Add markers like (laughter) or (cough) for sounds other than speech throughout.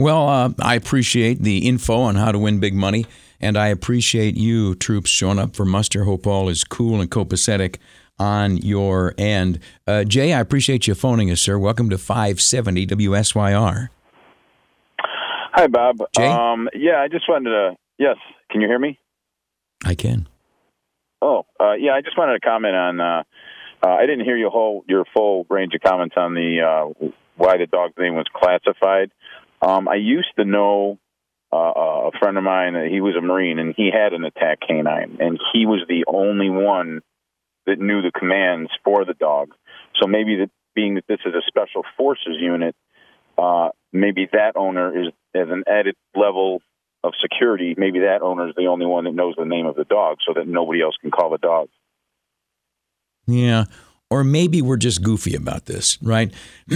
Well, uh, I appreciate the info on how to win big money, and I appreciate you troops showing up for muster. Hope all is cool and copacetic on your end. Uh, Jay, I appreciate you phoning us, sir. Welcome to 570 WSYR. Hi, Bob. Jay? Um, yeah, I just wanted to. Yes, can you hear me? I can. Oh, uh, yeah, I just wanted to comment on. Uh, uh, I didn't hear your whole your full range of comments on the uh, why the dog's name was classified. Um, I used to know uh, a friend of mine. uh, He was a Marine, and he had an attack canine, and he was the only one that knew the commands for the dog. So maybe that being that this is a special forces unit, uh, maybe that owner is an added level of security. Maybe that owner is the only one that knows the name of the dog, so that nobody else can call the dog. Yeah. Or maybe we're just goofy about this, right? (clears throat)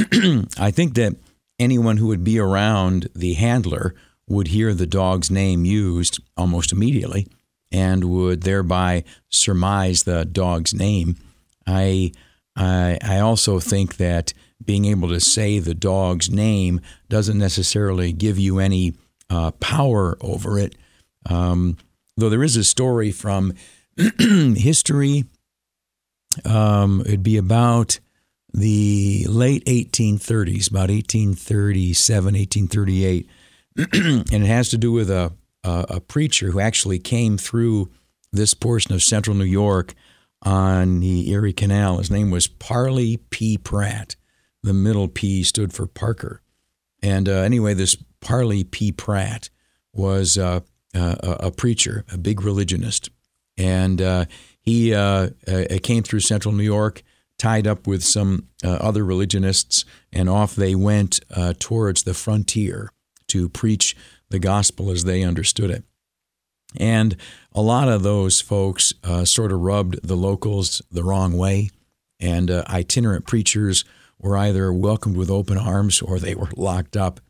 I think that anyone who would be around the handler would hear the dog's name used almost immediately and would thereby surmise the dog's name. I, I, I also think that being able to say the dog's name doesn't necessarily give you any uh, power over it. Um, though there is a story from (clears throat) history um, it'd be about the late 1830s, about 1837, 1838. (clears throat) and it has to do with a, a, a preacher who actually came through this portion of central New York on the Erie Canal. His name was Parley P. Pratt. The middle P stood for Parker. And uh, anyway, this Parley P. Pratt was uh, a, a preacher, a big religionist. And uh, he uh, uh, came through central New York, tied up with some uh, other religionists, and off they went uh, towards the frontier to preach the gospel as they understood it. And a lot of those folks uh, sort of rubbed the locals the wrong way, and uh, itinerant preachers were either welcomed with open arms or they were locked up.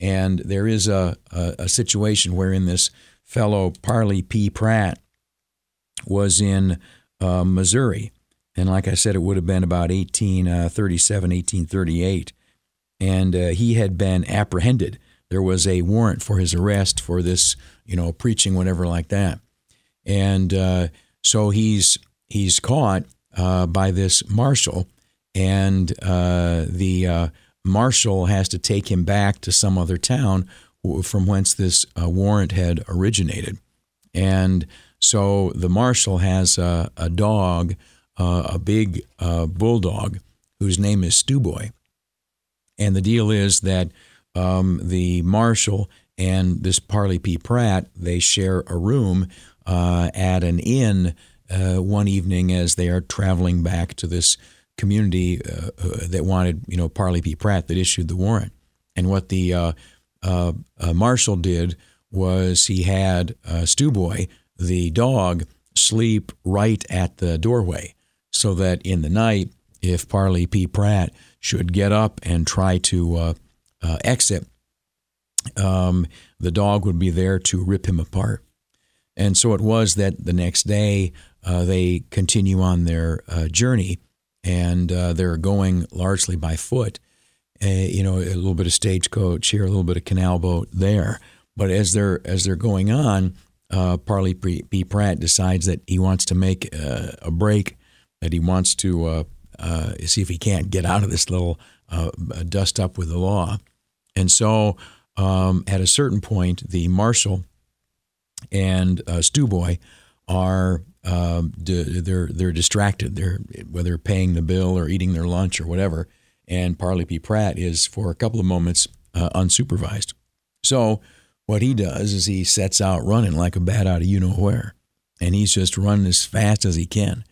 And there is a, a, a situation wherein this fellow Parley P. Pratt was in uh, Missouri. And like I said, it would have been about 1837, 1838. And uh, he had been apprehended. There was a warrant for his arrest for this, you know, preaching, whatever like that. And uh, so he's he's caught uh, by this marshal, and uh, the uh, marshal has to take him back to some other town from whence this warrant had originated. And so the marshal has a, a dog, uh, a big uh, bulldog, whose name is Stew Boy. And the deal is that um, the marshal and this Parley P. Pratt they share a room uh, at an inn uh, one evening as they are traveling back to this community uh, that wanted you know Parley P. Pratt that issued the warrant. And what the uh, marshal did was he had Stew Boy the dog sleep right at the doorway so that in the night, if Parley P. Pratt should get up and try to uh, uh, exit, um, the dog would be there to rip him apart. And so it was that the next day uh, they continue on their uh, journey and uh, they're going largely by foot. Uh, you know, a little bit of stagecoach here, a little bit of canal boat there. But as they're as they're going on, Parley P. Pratt decides that he wants to make a break, that he wants to uh, uh see if he can't get out of this little uh, dust up with the law. And so um, at a certain point, the marshal and uh, Stew Boy are um, they're they're distracted. They're whether paying the bill or eating their lunch or whatever. And Parley P. Pratt is for a couple of moments unsupervised. So what he does is he sets out running like a bat out of you know where, and he's just running as fast as he can,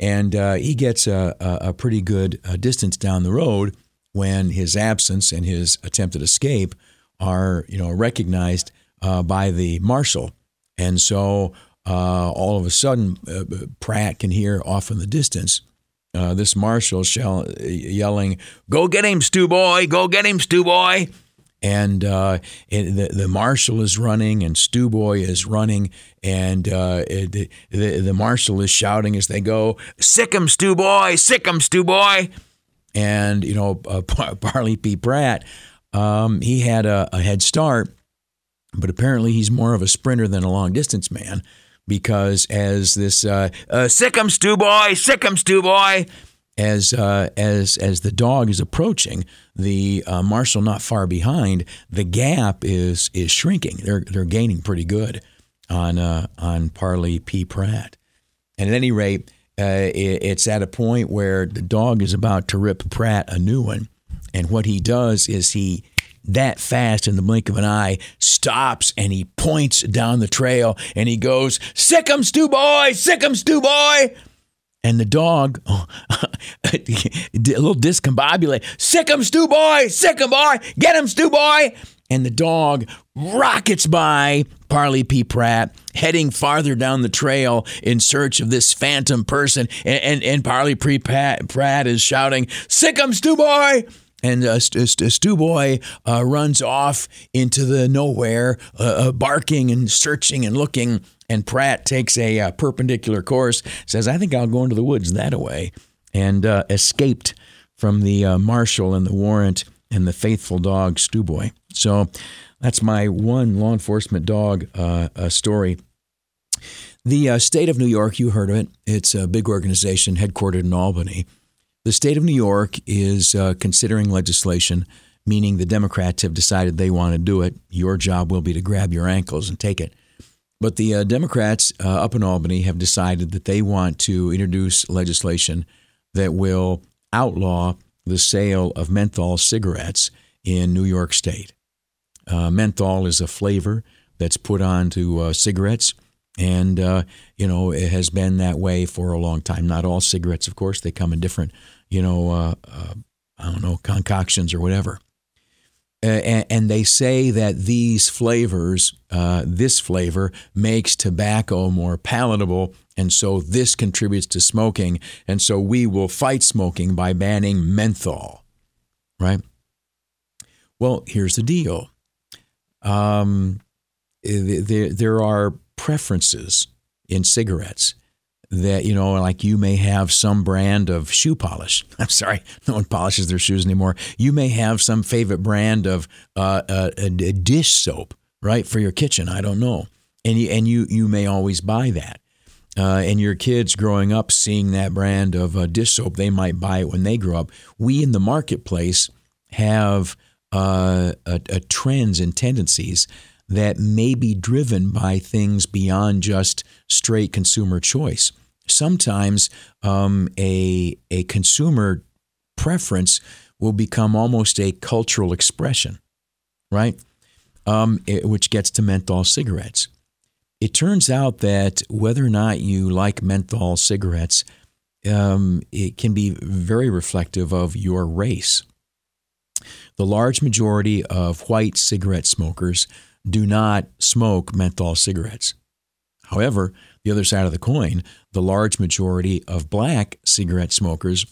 and uh, he gets a, a, a pretty good uh, distance down the road, when his absence and his attempted escape are, you know, recognized uh, by the marshal. And so uh, all of a sudden, uh, Pratt can hear off in the distance uh, this marshal shell, yelling, "Go get him, Stew Boy! Go get him, Stew Boy!" And uh, it, the the marshal is running, and Stew Boy is running, and uh, the the marshal is shouting as they go, "Sick him, Stew Boy! Sick him, Stew Boy!" And you know, uh, (laughs) Parley P. Pratt, um, he had a, a head start, but apparently he's more of a sprinter than a long distance man because as this uh, uh, sick 'em stew boy, sick 'em stew boy, as uh, as as the dog is approaching the uh, marshal not far behind, the gap is is shrinking. They're they're gaining pretty good on uh, on Parley P Pratt, and at any rate, uh, it, it's at a point where the dog is about to rip Pratt a new one, and what he does is he that fast in the blink of an eye, stops and he points down the trail and he goes, Sick 'em, Stew Boy! Sick 'em, Stew Boy! And the dog, oh, (laughs) a little discombobulated, Sick 'em, Stew Boy! Sick 'em, boy! Get him, Stew Boy! And the dog rockets by Parley P. Pratt, heading farther down the trail in search of this phantom person. And, and, and Parley P. Pratt, is shouting, Sick 'em, Stew Boy! and uh, Stew Boy uh, runs off into the nowhere, uh, uh, barking and searching and looking. And Pratt takes a uh, perpendicular course, says, "I think I'll go into the woods that way," and uh, escaped from the marshal and the warrant and the faithful dog Stew Boy. So that's my one law enforcement dog story. The state of New York, you heard of it. It's a big organization headquartered in Albany. The state of New York is uh, considering legislation, meaning the Democrats have decided they want to do it. Your job will be to grab your ankles and take it. But the uh, Democrats uh, up in Albany have decided that they want to introduce legislation that will outlaw the sale of menthol cigarettes in New York State. Uh, menthol is a flavor that's put onto uh, cigarettes and, uh, you know, it has been that way for a long time. Not all cigarettes, of course, they come in different you know, uh, I don't know, concoctions or whatever. And, and, they say that these flavors, uh, this flavor, makes tobacco more palatable. And so this contributes to smoking. And so we will fight smoking by banning menthol, right? Well, here's the deal um, there, there are preferences in cigarettes that you know like you may have some brand of shoe polish. (laughs) I'm sorry no one polishes their shoes anymore. You may have some favorite brand of uh, a, a, dish soap right for your kitchen. I don't know. And you and you you may always buy that. Uh, and your kids growing up seeing that brand of uh, dish soap they might buy it when they grow up. We in the marketplace have uh, a, a trends and tendencies that may be driven by things beyond just straight consumer choice. Sometimes um, a, a consumer preference will become almost a cultural expression, right? Um, it, which gets to menthol cigarettes. It turns out that whether or not you like menthol cigarettes, um, it can be very reflective of your race. The large majority of white cigarette smokers do not smoke menthol cigarettes. However, the other side of the coin, the large majority of black cigarette smokers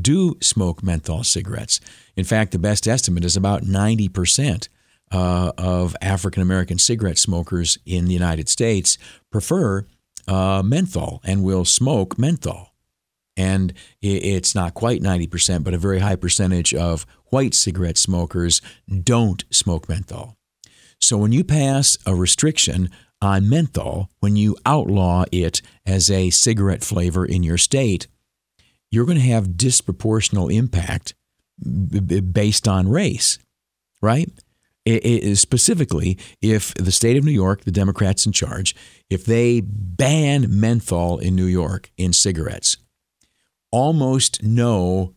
do smoke menthol cigarettes. In fact, the best estimate is about 90% uh, of African American cigarette smokers in the United States prefer uh, menthol and will smoke menthol. And it's not quite 90%, but a very high percentage of white cigarette smokers don't smoke menthol. So when you pass a restriction on menthol, when you outlaw it as a cigarette flavor in your state, you're going to have disproportional impact b- based on race, right? It, it, specifically, if the state of New York, the Democrats in charge, if they ban menthol in New York in cigarettes, almost no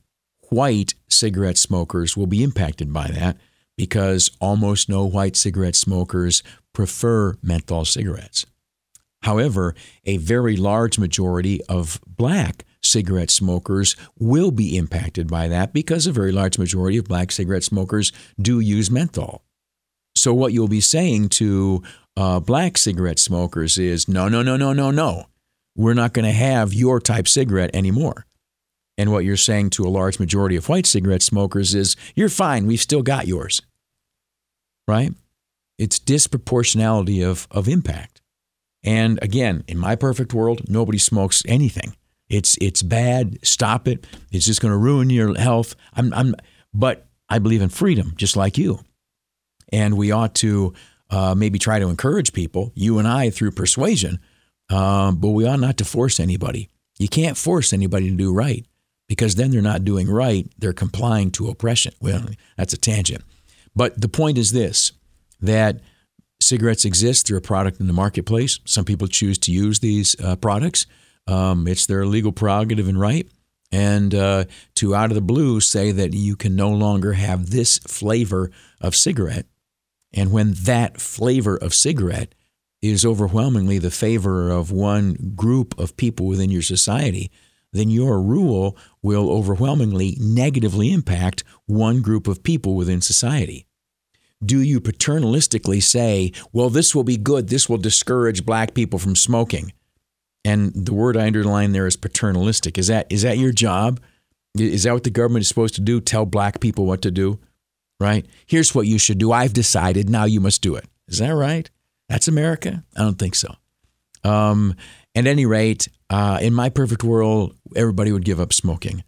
white cigarette smokers will be impacted by that because almost no white cigarette smokers prefer menthol cigarettes. However, a very large majority of black cigarette smokers will be impacted by that because a very large majority of black cigarette smokers do use menthol. So, what you'll be saying to uh, black cigarette smokers is no, no, no, no, no, no. We're not going to have your type cigarette anymore. And what you're saying to a large majority of white cigarette smokers is you're fine, we've still got yours. Right? It's disproportionality of, of impact. And again, in my perfect world, nobody smokes anything. It's it's bad. Stop it. It's just going to ruin your health. I'm, I'm, but I believe in freedom, just like you. And we ought to uh, maybe try to encourage people, you and I, through persuasion. Um, but we ought not to force anybody. You can't force anybody to do right because then they're not doing right. They're complying to oppression. Well, that's a tangent. But the point is this that cigarettes exist. They're a product in the marketplace. Some people choose to use these uh, products. Um, it's their legal prerogative and right. And uh, to out of the blue say that you can no longer have this flavor of cigarette. And when that flavor of cigarette is overwhelmingly the favor of one group of people within your society, then your rule will overwhelmingly negatively impact one group of people within society. Do you paternalistically say, well, this will be good, this will discourage black people from smoking? And the word I underline there is paternalistic. Is that, is that your job? Is that what the government is supposed to do? Tell black people what to do? Right? Here's what you should do. I've decided. Now you must do it. Is that right? That's America? I don't think so. Um, at any rate, uh, in my perfect world, everybody would give up smoking.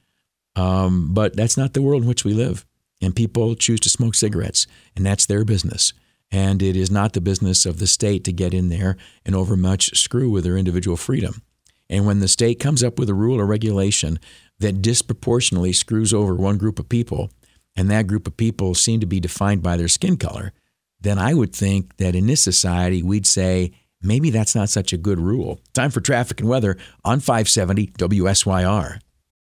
Um, but that's not the world in which we live. And people choose to smoke cigarettes, and that's their business. And it is not the business of the state to get in there and overmuch screw with their individual freedom. And when the state comes up with a rule or regulation that disproportionately screws over one group of people, and that group of people seem to be defined by their skin color, then I would think that in this society, we'd say, maybe that's not such a good rule. Time for traffic and weather on 570 WSYR.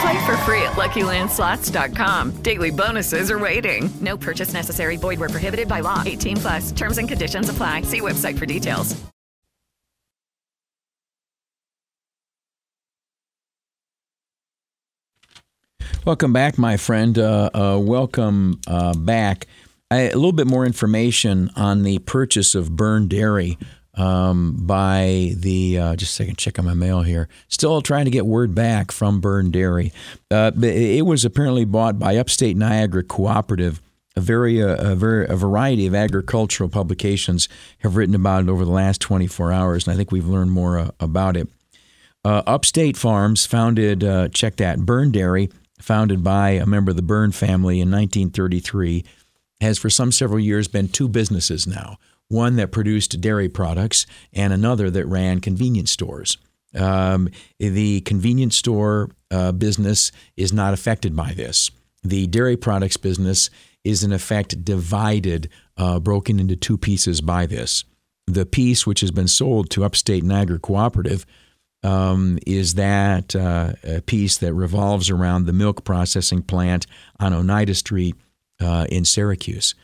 Play for free at LuckyLandSlots.com. Daily bonuses are waiting. No purchase necessary. Void where prohibited by law. 18 plus. Terms and conditions apply. See website for details. Welcome back, my friend. Uh, uh, welcome uh, back. I, a little bit more information on the purchase of Byrne Dairy um, by the uh, just a second, check on my mail here. Still trying to get word back from Byrne Dairy. Uh, it was apparently bought by Upstate Niagara Cooperative. A very, uh, a very, a variety of agricultural publications have written about it over the last 24 hours, and I think we've learned more uh, about it. Uh, Upstate Farms founded, check that, Byrne Dairy, founded by a member of the Byrne family in 1933, has for some several years been two businesses now one that produced dairy products and another that ran convenience stores. Um, the convenience store uh, business is not affected by this. The dairy products business is, in effect, divided, uh, broken into two pieces by this. The piece which has been sold to Upstate Niagara Cooperative um, is that uh, piece that revolves around the milk processing plant on Oneida Street uh, in Syracuse.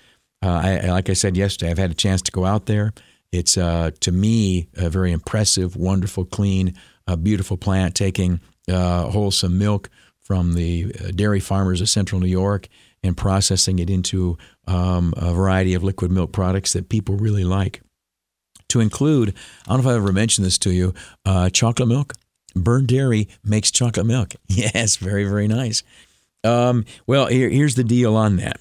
Uh, I, like I said yesterday, I've had a chance to go out there. It's uh, to me a very impressive, wonderful, clean, uh, beautiful plant taking wholesome milk from the dairy farmers of Central New York and processing it into um, a variety of liquid milk products that people really like. To include, I don't know if I ever mentioned this to you, uh, chocolate milk. Byrne Dairy makes chocolate milk. (laughs) Yes, very, very nice. Um, well, here, here's the deal on that.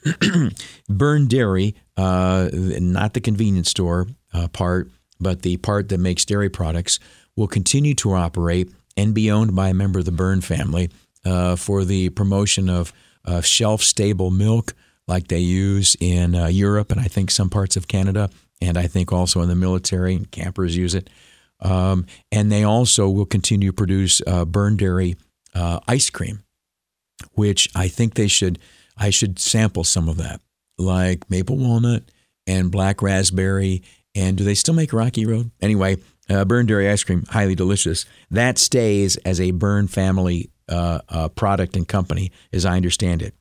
(clears throat) Byrne Dairy, uh, not the convenience store uh, part, but the part that makes dairy products, will continue to operate and be owned by a member of the Byrne family uh, for the promotion of shelf stable milk like they use in uh, Europe and I think some parts of Canada, and I think also in the military. And campers use it. Um, and they also will continue to produce uh, Byrne Dairy uh, ice cream which I think they should I should sample some of that, like maple walnut and black raspberry And do they still make Rocky Road? Anyway, uh, Byrne Dairy ice cream, highly delicious. That stays as a Byrne family uh, uh, product and company, as I understand it.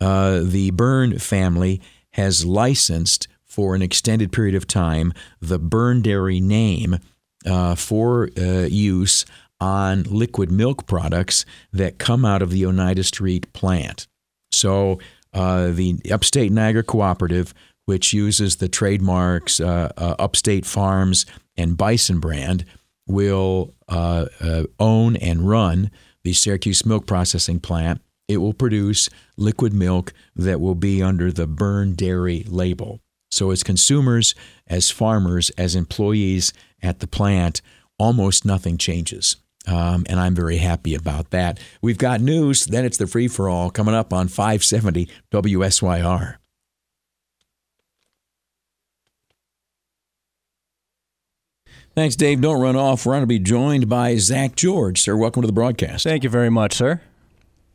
Uh, the Byrne family has licensed for an extended period of time the Byrne Dairy name uh, for uh, use on liquid milk products that come out of the Oneida Street plant. So uh, the Upstate Niagara Cooperative, which uses the trademarks uh, uh, Upstate Farms and Bison brand, will uh, uh, own and run the Syracuse Milk Processing Plant. It will produce liquid milk that will be under the Byrne Dairy label. So, as consumers, as farmers, as employees at the plant, almost nothing changes. Um, and I'm very happy about that. We've got news. Then it's the free for all coming up on 570 WSYR. Thanks, Dave. Don't run off. We're going to be joined by Zak George. Sir, welcome to the broadcast. Thank you very much, sir.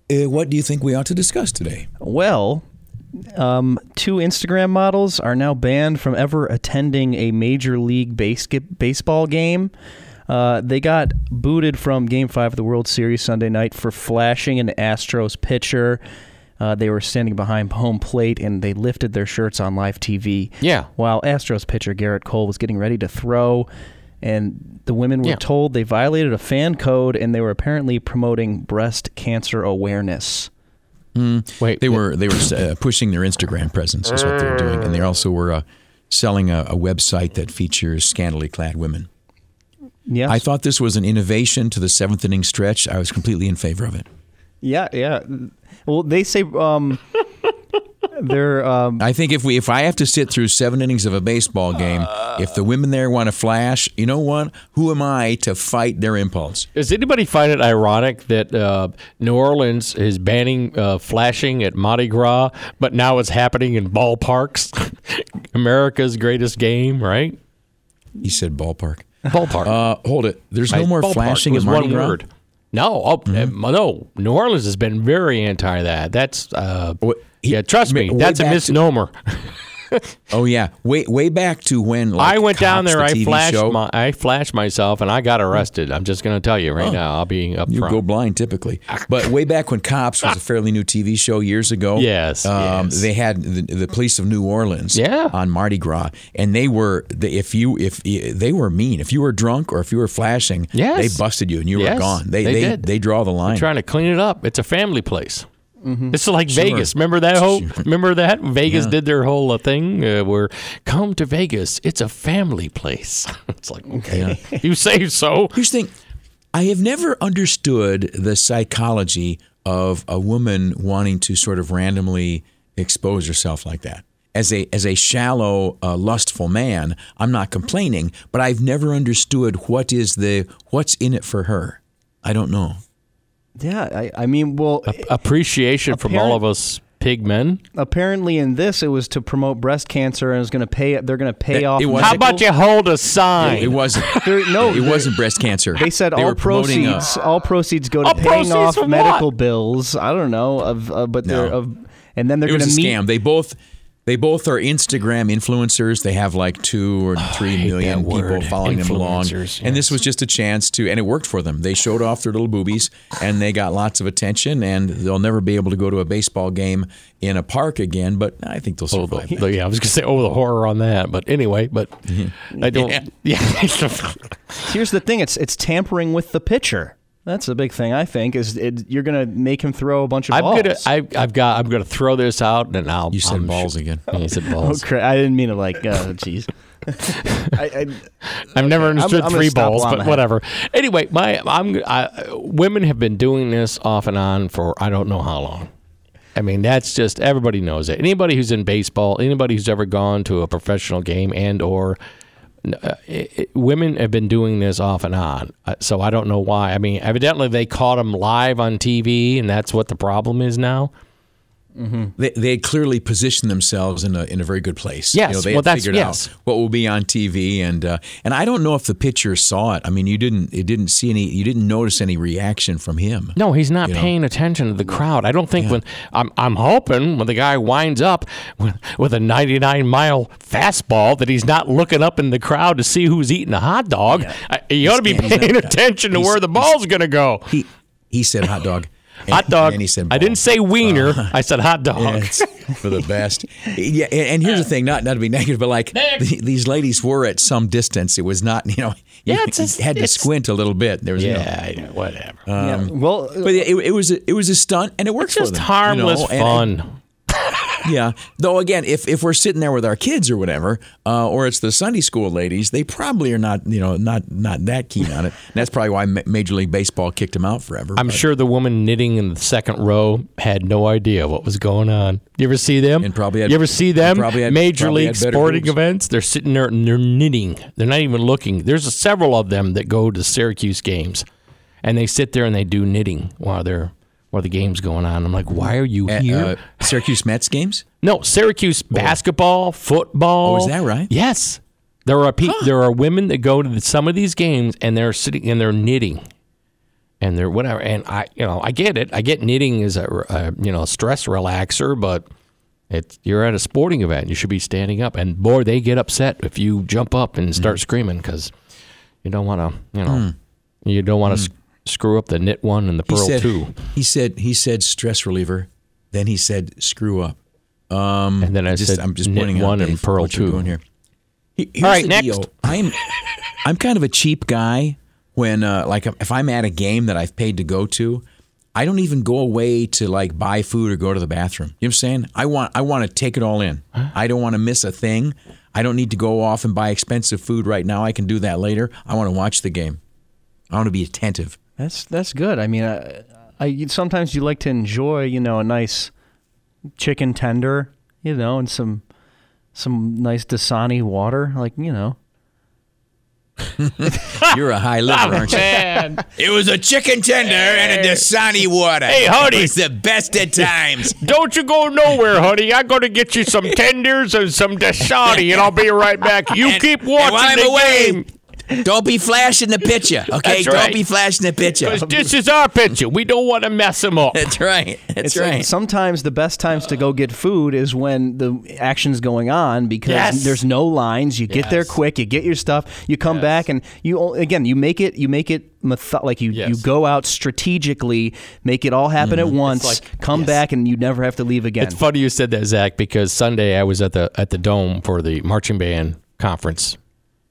Uh, what do you think we ought to discuss today? Well, um, two Instagram models are now banned from ever attending a major league base- baseball game. Uh, they got booted from Game Five of the World Series Sunday night for flashing an Astros pitcher. Uh, they were standing behind home plate and they lifted their shirts on live TV. Yeah. While Astros pitcher Gerrit Cole was getting ready to throw, and the women were Yeah. told they violated a fan code and they were apparently promoting breast cancer awareness. Wait, They were they were uh, pushing their Instagram presence is what they're doing, and they also were uh, selling a, a website that features scantily clad women. Yes. I thought this was an innovation to the seventh inning stretch. I was completely in favor of it. Yeah, yeah. Well, they say um, (laughs) they're um, I think if we if I have to sit through seven innings of a baseball game, if the women there want to flash, you know what? Who am I to fight their impulse? Does anybody find it ironic that uh, New Orleans is banning uh, flashing at Mardi Gras, but now it's happening in ballparks? (laughs) America's greatest game, right? He said ballpark. Ballpark. Uh, hold it. There's no Right, more flashing was one Gras. word. No, oh, Mm-hmm. uh, no. New Orleans has been very anti that. That's uh, he- yeah. Trust me, that's a back to- misnomer. (laughs) (laughs) Oh yeah, way way back to when like, I went down there. the I flashed show. my, I flashed myself, and I got arrested. I'm just going to tell you right now. I'll be up You go blind typically, but way back when Cops was a (laughs) fairly new TV show years ago. Yes, um, yes. they had the, the police of New Orleans. Yeah. on Mardi Gras, and they were they, if you if they were mean if you were drunk or if you were flashing, Yes. they busted you and you Yes, were gone. They they they, did. they draw the line. trying to clean it up. It's a family place. It's like Sure. Vegas. Remember that whole? Remember that Vegas did their whole uh, thing uh, where come to Vegas. It's a family place. (laughs) it's like okay, (laughs) you say so. Here's the thing I have never understood the psychology of a woman wanting to sort of randomly expose herself like that. As a as a shallow, uh, lustful man, I'm not complaining, but I've never understood what is the what's in it for her. I don't know. Yeah. I, I mean, well, Appreciation from all of us pig men. apparently in this it was to promote breast cancer and it's going to pay. They're going to pay It- off. it was- How about you hold a sign? It wasn't. (laughs) There- no, it there- wasn't breast cancer. They said They all were promoting a- proceeds, all proceeds go to All paying proceeds off from medical what? bills. I don't know of, uh, but they're No. of, and then they're it going was to a meet. scam. They both they both are Instagram influencers. They have like two or oh, three hate million that people word, following them along. influencers, And this was just a chance to, and it worked for them. They showed off their little boobies, and they got lots of attention. And they'll never be able to go to a baseball game in a park again. But I think they'll Oh, survive. the, yeah, I was gonna say, oh, the horror on that. But anyway, but (laughs) I don't. (laughs) Yeah. Here's the thing: it's it's tampering with the pitcher. That's the big thing. I think is it, you're going to make him throw a bunch of I'm balls. gonna. I, I've got. I'm gonna throw this out, and I'll. You said I'm balls sure- again. Yeah, (laughs) you said Oh, balls. cra- I didn't mean it like, uh, (laughs) jeez. (laughs) I, I, I've never I'm- understood I'm three balls, I'm but whatever. Anyway, my I'm I, women have been doing this off and on for I don't know how long. I mean, that's just everybody knows it. Anybody who's in baseball, anybody who's ever gone to a professional game and or uh, it, it- women have been doing this off and on. Uh, so I don't know why. I mean, evidently they caught them live on TV, and that's what the problem is now. They, they clearly positioned themselves in a in a very good place. Yes, you know, they well, that's- figured yes. out what will be on TV, and uh, and I don't know if the pitcher saw it. I mean, you didn't you didn't see any you didn't notice any reaction from him. No, he's not You know? paying attention to the crowd. I don't think when I'm I'm hoping when the guy winds up with, with a 99 mile fastball that he's not looking up in the crowd to see who's eating a hot dog. I, you ought to be He's- he's not- paying attention to he's- where the ball's going to go. He he said hot dog. And- Hot dog. And he said I didn't say wiener. (laughs) I said hot dog. Yeah, (laughs) for the best. Yeah, and, and here's the thing, not not to be negative, but like the, these ladies were at some distance. It was not, (laughs) you know, you, Yeah, it's a- you had to squint a little bit. There was, you know, yeah, yeah, whatever. Um, yeah. Well, but it, it was a, it was a stunt, and it worked Just for them. you harmless know, and- fun. (laughs) yeah. Though again, if if we're sitting there with our kids or whatever, uh, or it's the Sunday school ladies, they probably are not, you know, not not that keen on it. And that's probably why Major League Baseball kicked them out forever. I'm but- sure the woman knitting in the second row had no idea what was going on. You ever see them? And probably had- you ever see them? probably had- Major probably league sporting events. They're sitting there and they're knitting. They're not even looking. There's several of them that go to Syracuse games, and they sit there and they do knitting while they're while the game's going on. I'm like, why are you Uh, here? uh, Syracuse Mets games. (laughs) no, Syracuse basketball, football. Oh, is that right? Yes. There are pe- there are women that go to the, some of these games and they're sitting and they're knitting, and they're whatever. And I, you know, I get it. I get knitting is a, a you know a stress relaxer, but it's you're at a sporting event. You should be standing up. And boy, they get upset if you jump up and start screaming because you don't want to, you know, you don't want to screw up the knit one and the He purl said, two. He said he said stress reliever. Then he said screw up. Um, And then I just, said I'm just knit pointing out one and Dave, purl what two. doing here. Here's All right, the next. deal. I'm (laughs) I'm kind of a cheap guy when uh, like if I'm at a game that I've paid to go to. I don't even go away to like buy food or go to the bathroom. You know what I'm saying? I want I want to take it all in. I don't want to miss a thing. I don't need to go off and buy expensive food right now. I can do that later. I want to watch the game. I want to be attentive. That's that's good. I mean, I, I sometimes you like to enjoy, you know, a nice chicken tender, you know, and some some nice Dasani water, like you know. (laughs) You're a high liver, aren't you? Man. It was a chicken tender and a Dasani water. Hey, honey. It's the best at times. (laughs) Don't you go nowhere, honey. I'm going to get you some tenders and some Dasani, and I'll be right back. You And- keep watching while I'm the away, game. Don't be flashing the picture, okay? That's Don't be flashing the picture. 'Cause this is our picture. We don't want to mess them up. That's right. That's It's like right. sometimes the best times to go get food is when the action's going on because Yes. there's no lines. You get there quick. You get your stuff. You come Yes. back and you again you make it. You make it method- like you Yes. you go out strategically, make it all happen at mm-hmm. once. like- come yes. back and you never have to leave again. It's funny you said that, Zak, because Sunday I was at the at the Dome for the marching band conference,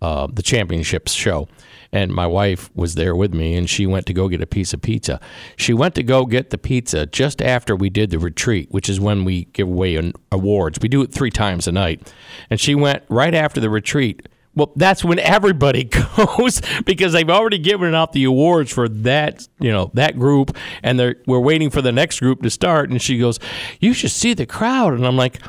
uh, the championships show, and my wife was there with me, and she went to go get a piece of pizza. She went to go get the pizza just after we did the retreat, which is when we give away an, awards. We do it three times a night, and she went right after the retreat. Well, that's when everybody (laughs) goes because they've already given out the awards for that, you know, that group, and they're we're waiting for the next group to start. And she goes, "You should see the crowd," and I'm like.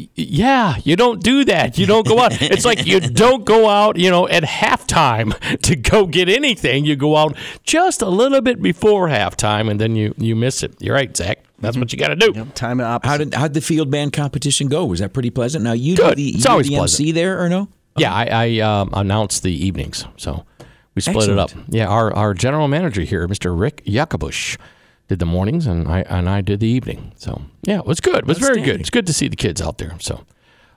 "Y- Yeah, you don't do that. You don't go out. It's like you don't go out, you know, at halftime (laughs) to go get anything. You go out just a little bit before halftime, and then you you miss it. You're right, Zak. That's what you got to do. Time and opposite. How did how did the field band competition go? Was that pretty pleasant? Now you Good. do the, you It's do always the pleasant. MC there or no? Yeah, I, I um, announced the evenings, so we split it up. Yeah, our, our general manager here, Mr. Rick Yakobush, did the mornings, and I and I did the evening. So yeah, it was good. It was very good. It's good to see the kids out there. So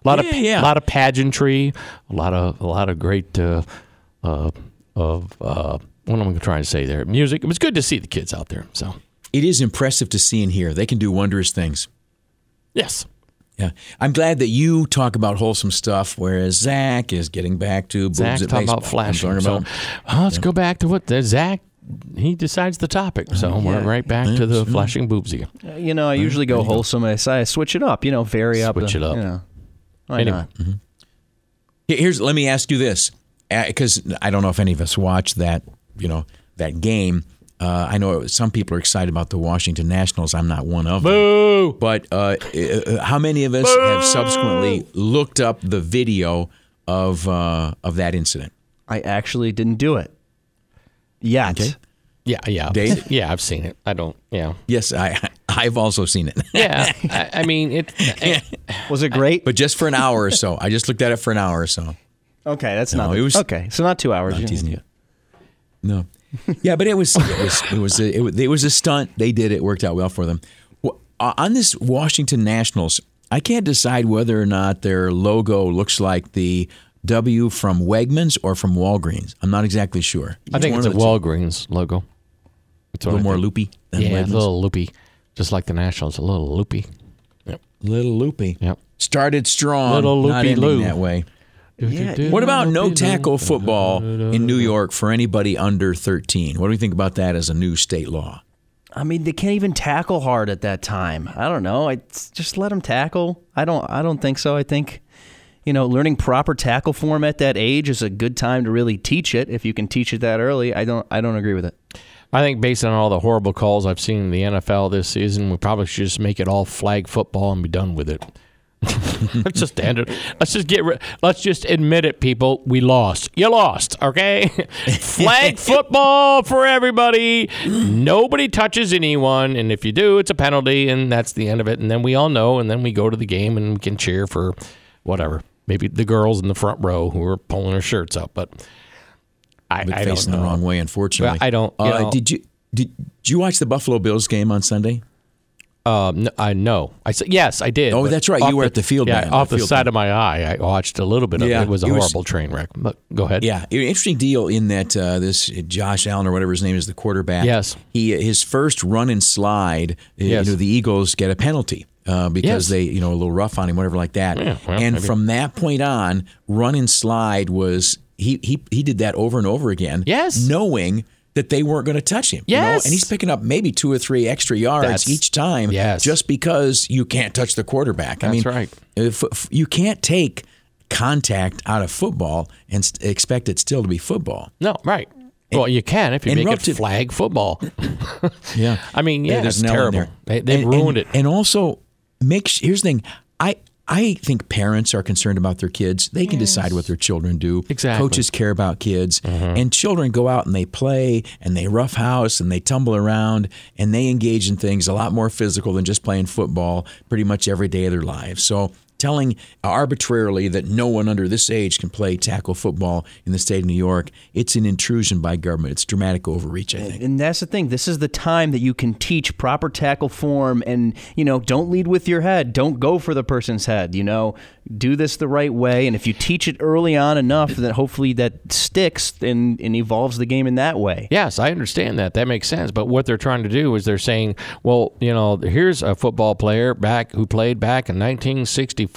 a lot of Yeah, yeah. a lot of pageantry, a lot of a lot of great uh, uh, of uh, what am I trying to say there? Music. It was good to see the kids out there. So It is impressive to see and hear. They can do wondrous things. yes, Yeah, I'm glad that you talk about wholesome stuff, whereas Zak is getting back to boobs Zak at talking about flashing. Talking So about- uh, let's go back to what the Zak. He decides the topic, so we're right back to the flashing boobs again. you know, I usually go wholesome. I say I switch it up. You know, vary up. Switch it up. You know, why Anyway. not? Here- Here's let me ask you this, because I don't know if any of us watched that, you know, that game. Uh, I know some people are excited about the Washington Nationals. I'm not one of them. Boo! But uh, uh, how many of us have subsequently looked up the video of uh, of that incident? I actually didn't do it yet. Okay. Yeah, yeah, Dave? Yeah, I've seen it. I don't. Yeah, Yes, I I've also seen it. Yeah, I, I mean it. (laughs) it- Was it great? but just for an hour or so. I just looked at it for an hour or so. okay, that's No, not. it was- okay, so not two hours. Not teasing you. No. Yeah, but it was it was it was a, it, was- it was a stunt. They did it. Worked out well for them. Well, uh, On this Washington Nationals, I can't decide whether or not their logo looks like the W from Wegmans or from Walgreens. I'm not exactly sure. I think it's a of the two. Walgreens logo. It's a little more loopy than Yeah, a little loopy, just like the Nationals. A little loopy. Yep. A little loopy. Yep. Started strong, Little loopy not ending loopy-loo. that way. Yeah, What about no tackle football in New (laughs) York for anybody under 13? What do we think about that as a new state law? I mean, they can't even tackle hard at that time. I don't know. I just let them tackle. I don't. I don't think so. I think, you know, learning proper tackle form at that age is a good time to really teach it. If you can teach it that early, I don't. I don't agree with it. I think based on all the horrible calls I've seen in the NFL this season, we probably should just make it all flag football and be done with it. (laughs) let's just end it. Let's just get. Ri- let's just admit it, people. We lost. You lost. Okay. (laughs) flag (laughs) football for everybody. Nobody touches anyone, and if you do, it's a penalty, and that's the end of it. And then we all know, and then we go to the game and we can cheer for whatever. Maybe the girls in the front row who are pulling their shirts up, but. I, But I facing the wrong way, unfortunately. Well, I don't- you Uh, know- did you did, did you watch the Buffalo Bills game on Sunday? Um, no, I know. I said yes, I did. Oh, that's right. You were at the field Yeah, band, off the the side band. of my eye. I watched a little bit of Yeah, it. It was a it was- horrible train wreck. But go ahead. Yeah, interesting deal in that uh, this Josh Allen or whatever his name is, the quarterback. Yes. he his first run and slide. uh, Yes. You know, the Eagles get a penalty. Uh, because Yes. they, you know, a little rough on him, whatever like that. Yeah, well, and maybe. from that point on, run and slide was he he he did that over and over again. Yes. knowing that they weren't going to touch him. you know? And he's picking up maybe two or three extra yards That's- each time. Yes. just because you can't touch the quarterback. I That's mean, right. If, if you can't take contact out of football and st- expect it still to be football. No, right. Well, you can if you make it flag football. (laughs) Yeah. I mean, yeah, there's it's an L in terrible. They, they've And- ruined and- it. And also, make sh- here's the thing. I I think parents are concerned about their kids. They can decide what their children do. Exactly. Coaches care about kids, mm-hmm. and children go out and they play and they roughhouse and they tumble around and they engage in things a lot more physical than just playing football pretty much every day of their lives. So telling arbitrarily that no one under this age can play tackle football in the state of New York, it's an intrusion by government. It's dramatic overreach, I think. And that's the thing. This is the time that you can teach proper tackle form and, you know, don't lead with your head. Don't go for the person's head, you know. Do this the right way. And if you teach it early on enough, that hopefully that sticks and, and evolves the game in that way. Yes, I understand that. That makes sense. But what they're trying to do is they're saying, well, you know, here's a football player back who played back in 1964,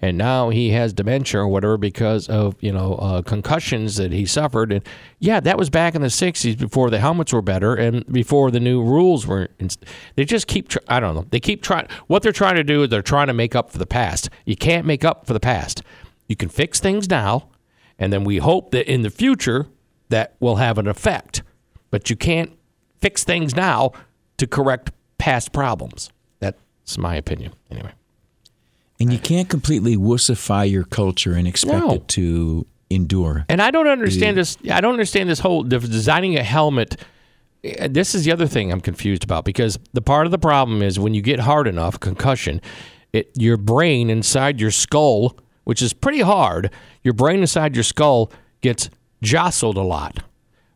and now he has dementia or whatever because of you know uh, concussions that he suffered. And yeah, that was back in the 60s before the helmets were better and before the new rules were. Inst- they just keep. Tr- I don't know. They keep trying. What they're trying to do is they're trying to make up for the past. You can't make up for the past. You can fix things now, and then we hope that in the future that will have an effect. But you can't fix things now to correct past problems. That's my opinion, anyway. And you can't completely wussify your culture and expect No. it to endure. And I don't understand this. I don't understand this whole designing a helmet. eh, This is the other thing I'm confused about because the part of the problem is when you get hard enough, concussion, it your brain inside your skull, which is pretty hard, your brain inside your skull gets jostled a lot.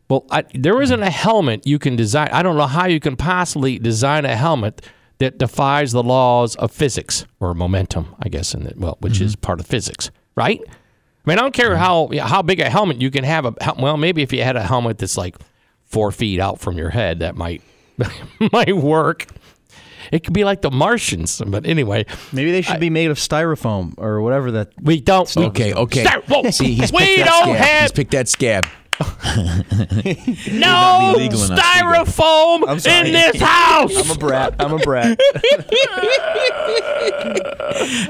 Well, I, there isn't a helmet you can design. I don't know how you can possibly design a helmet that defies the laws of physics or momentum, I guess, in the, well, which is mm-hmm. part of physics, right? I mean, I don't care mm-hmm. how how big a helmet you can have. A well, maybe if you had a helmet that's like four feet out from your head, that might (laughs) might work. It could be like the Martians, but anyway, Maybe they should be made of styrofoam or whatever that. we don't. Okay, okay. (laughs) See, he's we picked that don't scab. He's have picked that scab. (laughs) no be legal enough, styrofoam in this house. I'm a brat. I'm a brat. (laughs)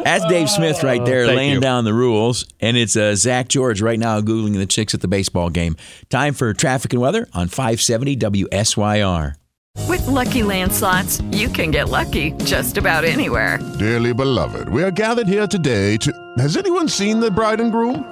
That's Dave Smith right there Thank laying you. down the rules. And it's uh, Zak George right now Googling the chicks at the baseball game. Time for traffic and weather on 570 WSYR. With Lucky Land slots, you can get lucky just about anywhere. Dearly beloved, we are gathered here today to. Has anyone seen the bride and groom?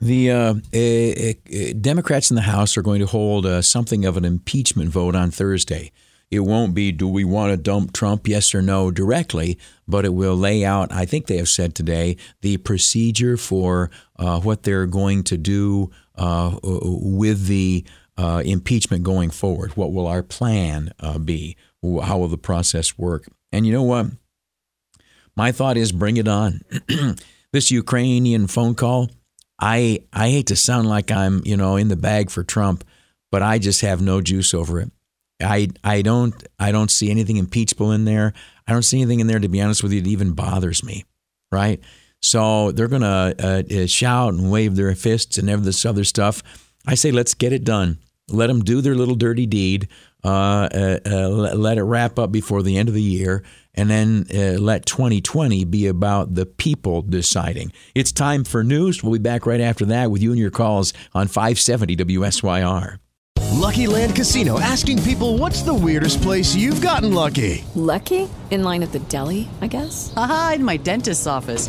The uh, eh, eh, Democrats in the House are going to hold uh, something of an impeachment vote on Thursday. It won't be, do we want to dump Trump, yes or no, directly, but it will lay out, I think they have said today, the procedure for uh, what they're going to do uh, with the uh, impeachment going forward. What will our plan uh, be? How will the process work? And you know what? My thought is bring it on. (clears throat) this Ukrainian phone call, I I hate to sound like I'm, you know, in the bag for Trump, but I just have no juice over it. I I don't I don't see anything impeachable in there. I don't see anything in there to be honest with you that even bothers me, right? So they're gonna uh, uh, shout and wave their fists and every this other stuff. I say let's get it done. Let them do their little dirty deed. Uh, uh, uh let it wrap up before the end of the year, and then uh, let 2020 be about the people deciding. It's time for news. We'll be back right after that with you and your calls on 570 WSYR. Lucky Land Casino asking people what's the weirdest place you've gotten lucky? Lucky? In line at the deli, I guess? Aha, in my dentist's office.